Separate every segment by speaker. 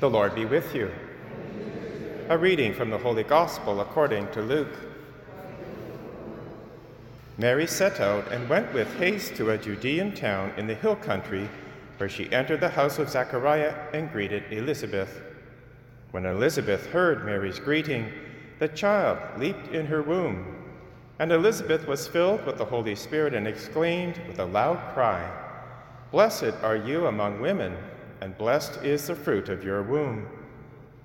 Speaker 1: The Lord be with you. A reading from the Holy Gospel according to Luke. Mary set out and went with haste to a Judean town in the hill country, where she entered the house of Zechariah and greeted Elizabeth. When Elizabeth heard Mary's greeting, the child leaped in her womb, and Elizabeth was filled with the Holy Spirit and exclaimed with a loud cry, Blessed are you among women and blessed is the fruit of your womb.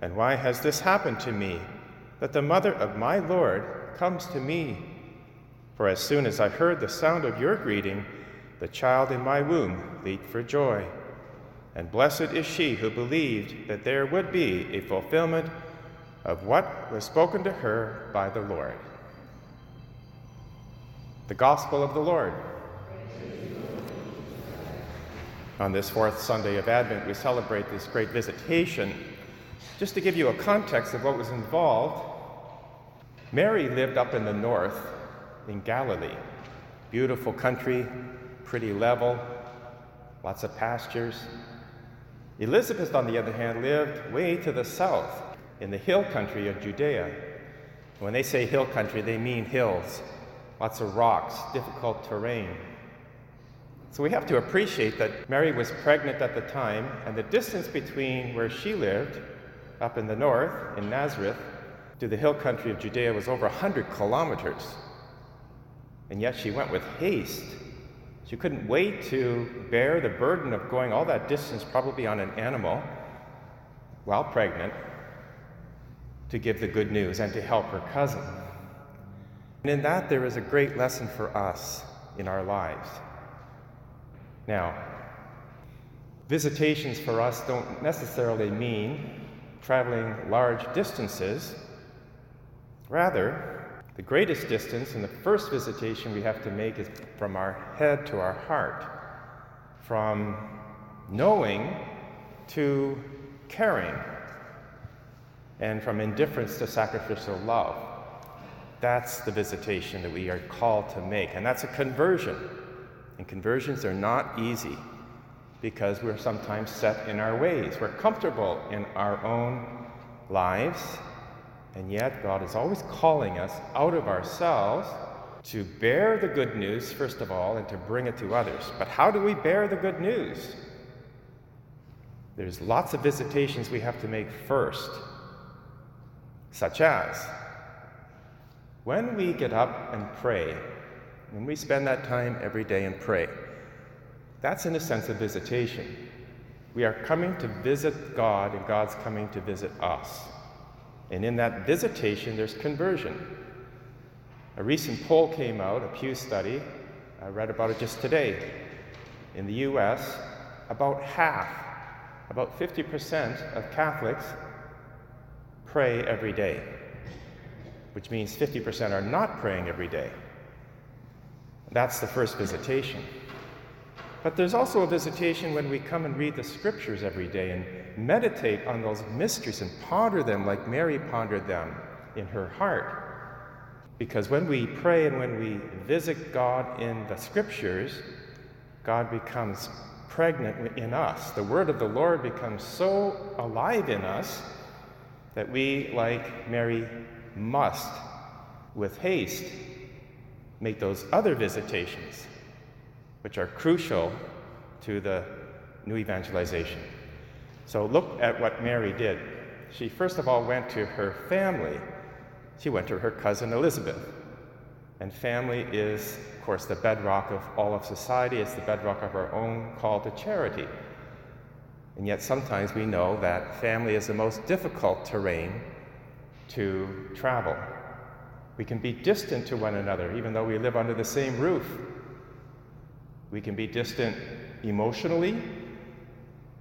Speaker 1: And why has this happened to me, that the mother of my Lord comes to me? For as soon as I heard the sound of your greeting, the child in my womb leaped for joy. And blessed is she who believed that there would be a fulfillment of what was spoken to her by the Lord. The Gospel of the Lord. On this fourth Sunday of Advent, we celebrate this great visitation. Just to give you a context of what was involved, Mary lived up in the north in Galilee. Beautiful country, pretty level, lots of pastures. Elizabeth, on the other hand, lived way to the south in the hill country of Judea. When they say hill country, they mean hills, lots of rocks, difficult terrain. So we have to appreciate that Mary was pregnant at the time, and the distance between where she lived, up in the north, in Nazareth, to the hill country of Judea was over 100 kilometers. And yet she went with haste. She couldn't wait to bear the burden of going all that distance, probably on an animal, while pregnant, to give the good news and to help her cousin. And in that, there is a great lesson for us in our lives. Now, visitations for us don't necessarily mean traveling large distances. Rather, the greatest distance and the first visitation we have to make is from our head to our heart, from knowing to caring, and from indifference to sacrificial love. That's the visitation that we are called to make, and that's a conversion. And conversions are not easy because we're sometimes set in our ways. We're comfortable in our own lives, and yet God is always calling us out of ourselves to bear the good news, first of all, and to bring it to others. But how do we bear the good news? There's lots of visitations we have to make first, such as when we get up and pray, when we spend that time every day and pray, that's in a sense a visitation. We are coming to visit God, and God's coming to visit us. And in that visitation, there's conversion. A recent poll came out, a Pew study. I read about it just today. In the US, about half, about 50% of Catholics pray every day, which means 50% are not praying every day. That's the first visitation. But there's also a visitation when we come and read the scriptures every day and meditate on those mysteries and ponder them like Mary pondered them in her heart. Because when we pray and when we visit God in the scriptures, God becomes pregnant in us. The word of the Lord becomes so alive in us that we, like Mary, must, with haste, make those other visitations, which are crucial to the new evangelization. So look at what Mary did. She first of all went to her family. She went to her cousin Elizabeth. And family is, of course, the bedrock of all of society. It's the bedrock of our own call to charity. And yet sometimes we know that family is the most difficult terrain to travel. We can be distant to one another, even though we live under the same roof. We can be distant emotionally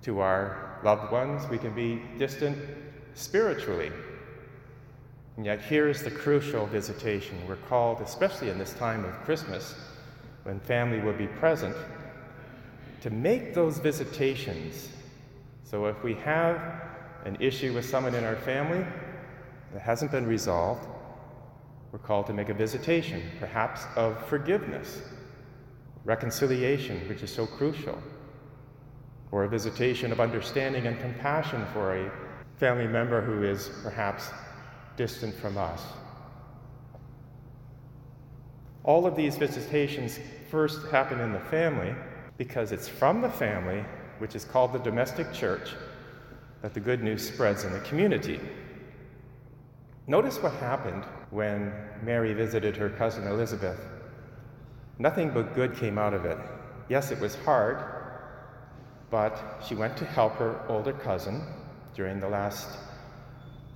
Speaker 1: to our loved ones. We can be distant spiritually. And yet, here's the crucial visitation. We're called, especially in this time of Christmas, when family will be present, to make those visitations. So, if we have an issue with someone in our family that hasn't been resolved, we're called to make a visitation, perhaps of forgiveness, reconciliation, which is so crucial. or a visitation of understanding and compassion for a family member who is perhaps distant from us. All of these visitations first happen in the family because it's from the family, which is called the domestic church, that the good news spreads in the community. Notice what happened when Mary visited her cousin Elizabeth. Nothing but good came out of it. Yes, it was hard, but she went to help her older cousin during the last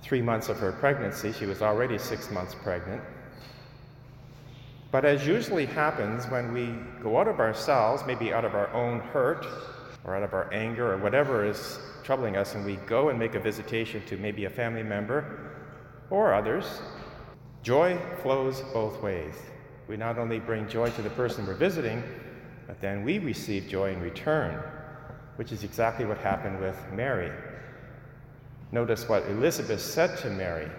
Speaker 1: three months of her pregnancy. She was already six months pregnant. But as usually happens when we go out of ourselves, maybe out of our own hurt or out of our anger or whatever is troubling us, and we go and make a visitation to maybe a family member or others, joy flows both ways. We not only bring joy to the person we're visiting, but then we receive joy in return, which is exactly what happened with Mary. Notice what Elizabeth said to Mary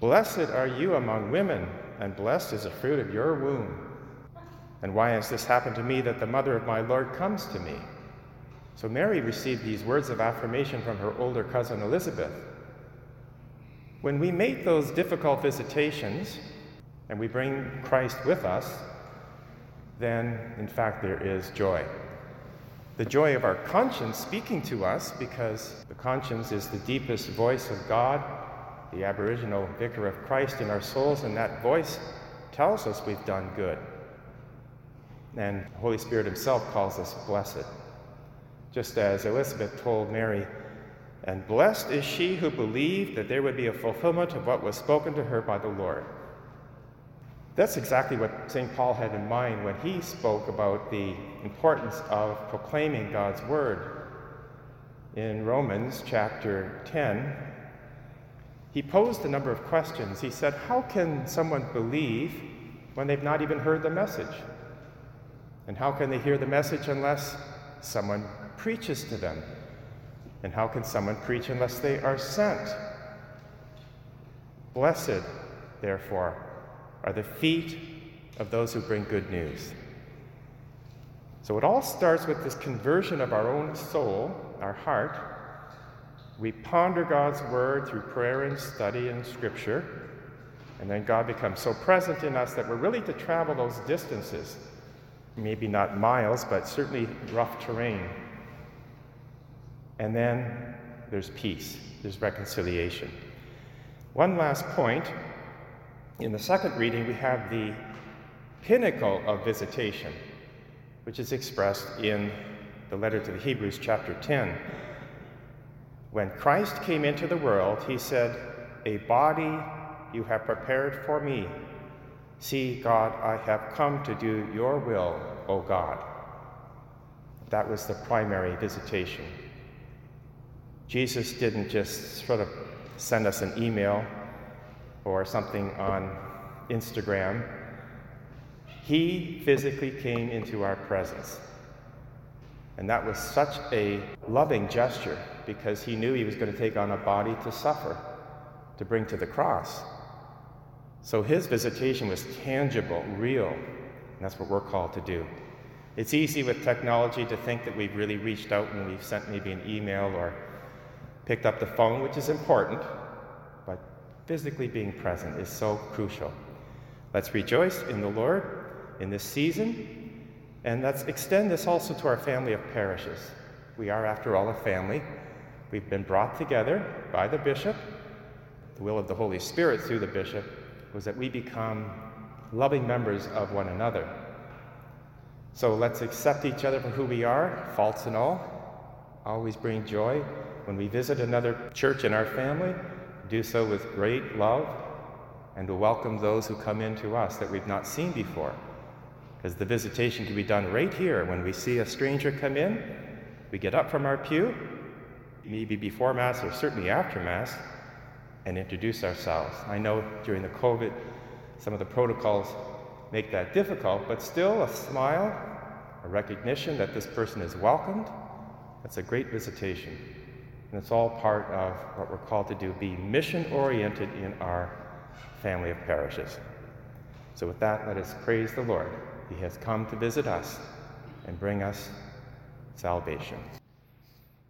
Speaker 1: Blessed are you among women, and blessed is the fruit of your womb. And why has this happened to me that the mother of my Lord comes to me? So Mary received these words of affirmation from her older cousin Elizabeth. When we make those difficult visitations and we bring Christ with us, then in fact there is joy. The joy of our conscience speaking to us, because the conscience is the deepest voice of God, the aboriginal vicar of Christ in our souls, and that voice tells us we've done good. And the Holy Spirit Himself calls us blessed. Just as Elizabeth told Mary, and blessed is she who believed that there would be a fulfillment of what was spoken to her by the Lord. That's exactly what St. Paul had in mind when he spoke about the importance of proclaiming God's word. In Romans chapter 10, he posed a number of questions. He said, How can someone believe when they've not even heard the message? And how can they hear the message unless someone preaches to them? And how can someone preach unless they are sent? Blessed, therefore, are the feet of those who bring good news. So it all starts with this conversion of our own soul, our heart. We ponder God's word through prayer and study and scripture. And then God becomes so present in us that we're really to travel those distances. Maybe not miles, but certainly rough terrain. And then there's peace, there's reconciliation. One last point in the second reading, we have the pinnacle of visitation, which is expressed in the letter to the Hebrews, chapter 10. When Christ came into the world, he said, A body you have prepared for me. See, God, I have come to do your will, O God. That was the primary visitation. Jesus didn't just sort of send us an email or something on Instagram. He physically came into our presence. And that was such a loving gesture because he knew he was going to take on a body to suffer, to bring to the cross. So his visitation was tangible, real, and that's what we're called to do. It's easy with technology to think that we've really reached out and we've sent maybe an email or picked up the phone, which is important, but physically being present is so crucial. Let's rejoice in the Lord in this season, and let's extend this also to our family of parishes. We are, after all, a family. We've been brought together by the bishop. The will of the Holy Spirit through the bishop was that we become loving members of one another. So let's accept each other for who we are, faults and all. Always bring joy when we visit another church in our family do so with great love and to welcome those who come in to us that we've not seen before. Because the visitation can be done right here when we see a stranger come in. We get up from our pew, maybe before Mass or certainly after Mass, and introduce ourselves. I know during the COVID, some of the protocols make that difficult, but still a smile, a recognition that this person is welcomed, that's a great visitation. And it's all part of what we're called to do be mission oriented in our family of parishes. So, with that, let us praise the Lord. He has come to visit us and bring us salvation.